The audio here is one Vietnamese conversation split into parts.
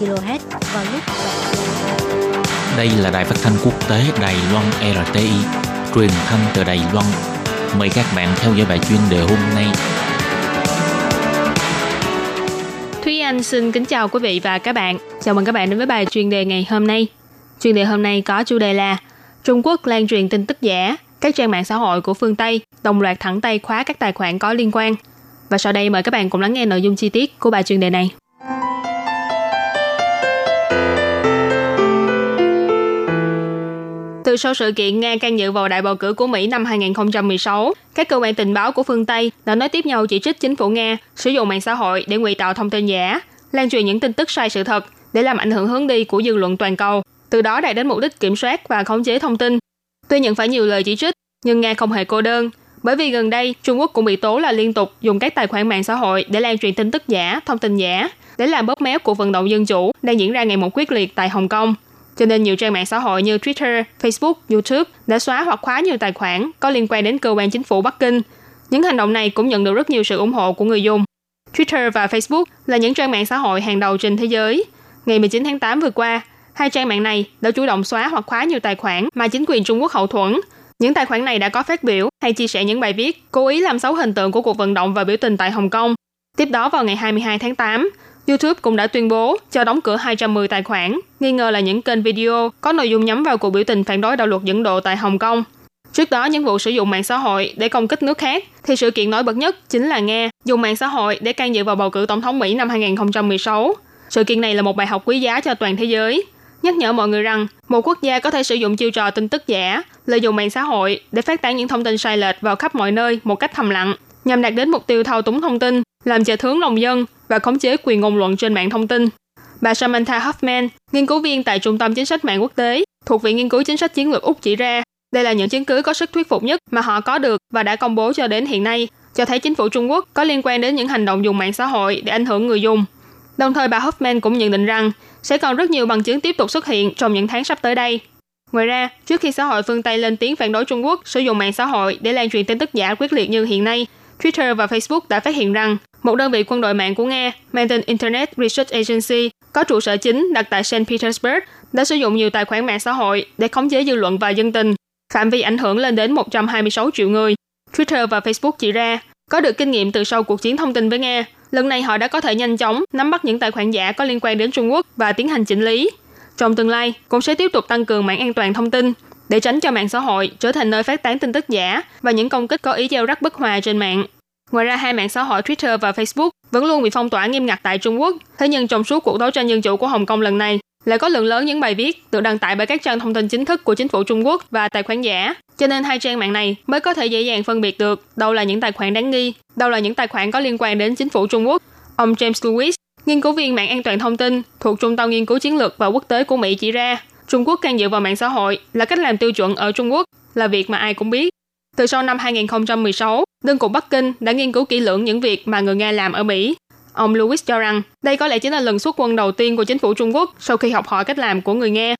kHz vào lúc Đây là đài phát thanh quốc tế Đài Loan RTI, truyền thanh từ Đài Loan. Mời các bạn theo dõi bài chuyên đề hôm nay. Thúy Anh xin kính chào quý vị và các bạn. Chào mừng các bạn đến với bài chuyên đề ngày hôm nay. Chuyên đề hôm nay có chủ đề là Trung Quốc lan truyền tin tức giả, các trang mạng xã hội của phương Tây đồng loạt thẳng tay khóa các tài khoản có liên quan. Và sau đây mời các bạn cùng lắng nghe nội dung chi tiết của bài chuyên đề này. Từ sau sự kiện Nga can dự vào đại bầu cử của Mỹ năm 2016, các cơ quan tình báo của phương Tây đã nói tiếp nhau chỉ trích chính phủ Nga sử dụng mạng xã hội để ngụy tạo thông tin giả, lan truyền những tin tức sai sự thật để làm ảnh hưởng hướng đi của dư luận toàn cầu, từ đó đạt đến mục đích kiểm soát và khống chế thông tin. Tuy nhận phải nhiều lời chỉ trích, nhưng Nga không hề cô đơn, bởi vì gần đây Trung Quốc cũng bị tố là liên tục dùng các tài khoản mạng xã hội để lan truyền tin tức giả, thông tin giả, để làm bóp méo cuộc vận động dân chủ đang diễn ra ngày một quyết liệt tại Hồng Kông. Cho nên nhiều trang mạng xã hội như Twitter, Facebook, YouTube đã xóa hoặc khóa nhiều tài khoản có liên quan đến cơ quan chính phủ Bắc Kinh. Những hành động này cũng nhận được rất nhiều sự ủng hộ của người dùng. Twitter và Facebook là những trang mạng xã hội hàng đầu trên thế giới. Ngày 19 tháng 8 vừa qua, hai trang mạng này đã chủ động xóa hoặc khóa nhiều tài khoản mà chính quyền Trung Quốc hậu thuẫn. Những tài khoản này đã có phát biểu hay chia sẻ những bài viết cố ý làm xấu hình tượng của cuộc vận động và biểu tình tại Hồng Kông. Tiếp đó vào ngày 22 tháng 8, YouTube cũng đã tuyên bố cho đóng cửa 210 tài khoản, nghi ngờ là những kênh video có nội dung nhắm vào cuộc biểu tình phản đối đạo luật dẫn độ tại Hồng Kông. Trước đó, những vụ sử dụng mạng xã hội để công kích nước khác, thì sự kiện nổi bật nhất chính là Nga dùng mạng xã hội để can dự vào bầu cử tổng thống Mỹ năm 2016. Sự kiện này là một bài học quý giá cho toàn thế giới, nhắc nhở mọi người rằng một quốc gia có thể sử dụng chiêu trò tin tức giả, lợi dụng mạng xã hội để phát tán những thông tin sai lệch vào khắp mọi nơi một cách thầm lặng, nhằm đạt đến mục tiêu thao túng thông tin, làm chệch thướng lòng dân và khống chế quyền ngôn luận trên mạng thông tin. Bà Samantha Huffman, nghiên cứu viên tại Trung tâm Chính sách mạng quốc tế, thuộc Viện Nghiên cứu Chính sách Chiến lược Úc chỉ ra, đây là những chứng cứ có sức thuyết phục nhất mà họ có được và đã công bố cho đến hiện nay, cho thấy chính phủ Trung Quốc có liên quan đến những hành động dùng mạng xã hội để ảnh hưởng người dùng. Đồng thời bà Hoffman cũng nhận định rằng sẽ còn rất nhiều bằng chứng tiếp tục xuất hiện trong những tháng sắp tới đây. Ngoài ra, trước khi xã hội phương Tây lên tiếng phản đối Trung Quốc sử dụng mạng xã hội để lan truyền tin tức giả quyết liệt như hiện nay, Twitter và Facebook đã phát hiện rằng một đơn vị quân đội mạng của Nga mang tên Internet Research Agency có trụ sở chính đặt tại St. Petersburg đã sử dụng nhiều tài khoản mạng xã hội để khống chế dư luận và dân tình. Phạm vi ảnh hưởng lên đến 126 triệu người. Twitter và Facebook chỉ ra có được kinh nghiệm từ sau cuộc chiến thông tin với Nga. Lần này họ đã có thể nhanh chóng nắm bắt những tài khoản giả có liên quan đến Trung Quốc và tiến hành chỉnh lý. Trong tương lai, cũng sẽ tiếp tục tăng cường mạng an toàn thông tin để tránh cho mạng xã hội trở thành nơi phát tán tin tức giả và những công kích có ý gieo rắc bất hòa trên mạng. Ngoài ra, hai mạng xã hội Twitter và Facebook vẫn luôn bị phong tỏa nghiêm ngặt tại Trung Quốc. Thế nhưng trong suốt cuộc đấu tranh dân chủ của Hồng Kông lần này, lại có lượng lớn những bài viết được đăng tải bởi các trang thông tin chính thức của chính phủ Trung Quốc và tài khoản giả. Cho nên hai trang mạng này mới có thể dễ dàng phân biệt được đâu là những tài khoản đáng nghi, đâu là những tài khoản có liên quan đến chính phủ Trung Quốc. Ông James Lewis, nghiên cứu viên mạng an toàn thông tin thuộc Trung tâm Nghiên cứu Chiến lược và Quốc tế của Mỹ chỉ ra, Trung Quốc can dự vào mạng xã hội là cách làm tiêu chuẩn ở Trung Quốc, là việc mà ai cũng biết. Từ sau năm 2016, đơn cục Bắc Kinh đã nghiên cứu kỹ lưỡng những việc mà người Nga làm ở Mỹ. Ông Lewis cho rằng đây có lẽ chính là lần xuất quân đầu tiên của chính phủ Trung Quốc sau khi học hỏi cách làm của người Nga.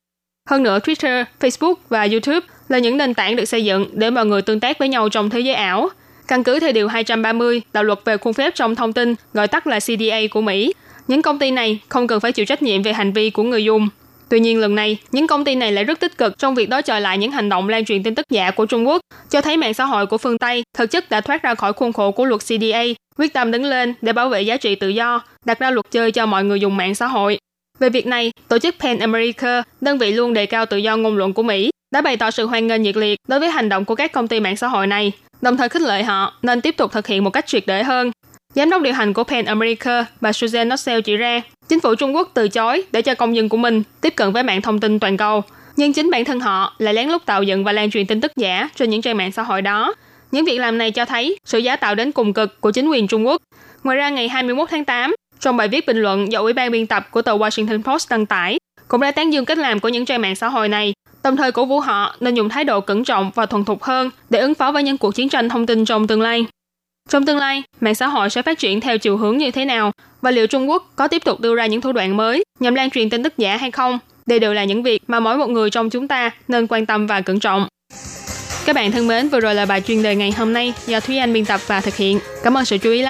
Hơn nữa, Twitter, Facebook và YouTube là những nền tảng được xây dựng để mọi người tương tác với nhau trong thế giới ảo. Căn cứ theo Điều 230, đạo luật về khuôn phép trong thông tin, gọi tắt là CDA của Mỹ, những công ty này không cần phải chịu trách nhiệm về hành vi của người dùng. Tuy nhiên lần này, những công ty này lại rất tích cực trong việc đối chọi lại những hành động lan truyền tin tức giả của Trung Quốc, cho thấy mạng xã hội của phương Tây thực chất đã thoát ra khỏi khuôn khổ của luật CDA, quyết tâm đứng lên để bảo vệ giá trị tự do, đặt ra luật chơi cho mọi người dùng mạng xã hội. Về việc này, tổ chức Pan America, đơn vị luôn đề cao tự do ngôn luận của Mỹ, đã bày tỏ sự hoan nghênh nhiệt liệt đối với hành động của các công ty mạng xã hội này, đồng thời khích lệ họ nên tiếp tục thực hiện một cách triệt để hơn. Giám đốc điều hành của Pan America, bà Susan Nossel chỉ ra, chính phủ Trung Quốc từ chối để cho công dân của mình tiếp cận với mạng thông tin toàn cầu, nhưng chính bản thân họ lại lén lút tạo dựng và lan truyền tin tức giả trên những trang mạng xã hội đó. Những việc làm này cho thấy sự giả tạo đến cùng cực của chính quyền Trung Quốc. Ngoài ra, ngày 21 tháng 8, trong bài viết bình luận do Ủy ban biên tập của tờ Washington Post đăng tải, cũng đã tán dương cách làm của những trang mạng xã hội này, đồng thời cổ vũ họ nên dùng thái độ cẩn trọng và thuần thục hơn để ứng phó với những cuộc chiến tranh thông tin trong tương lai. Trong tương lai, mạng xã hội sẽ phát triển theo chiều hướng như thế nào và liệu Trung Quốc có tiếp tục đưa ra những thủ đoạn mới nhằm lan truyền tin tức giả hay không? Đây đều là những việc mà mỗi một người trong chúng ta nên quan tâm và cẩn trọng. Các bạn thân mến, vừa rồi là bài chuyên đề ngày hôm nay do Thúy Anh biên tập và thực hiện. Cảm ơn sự chú ý lắng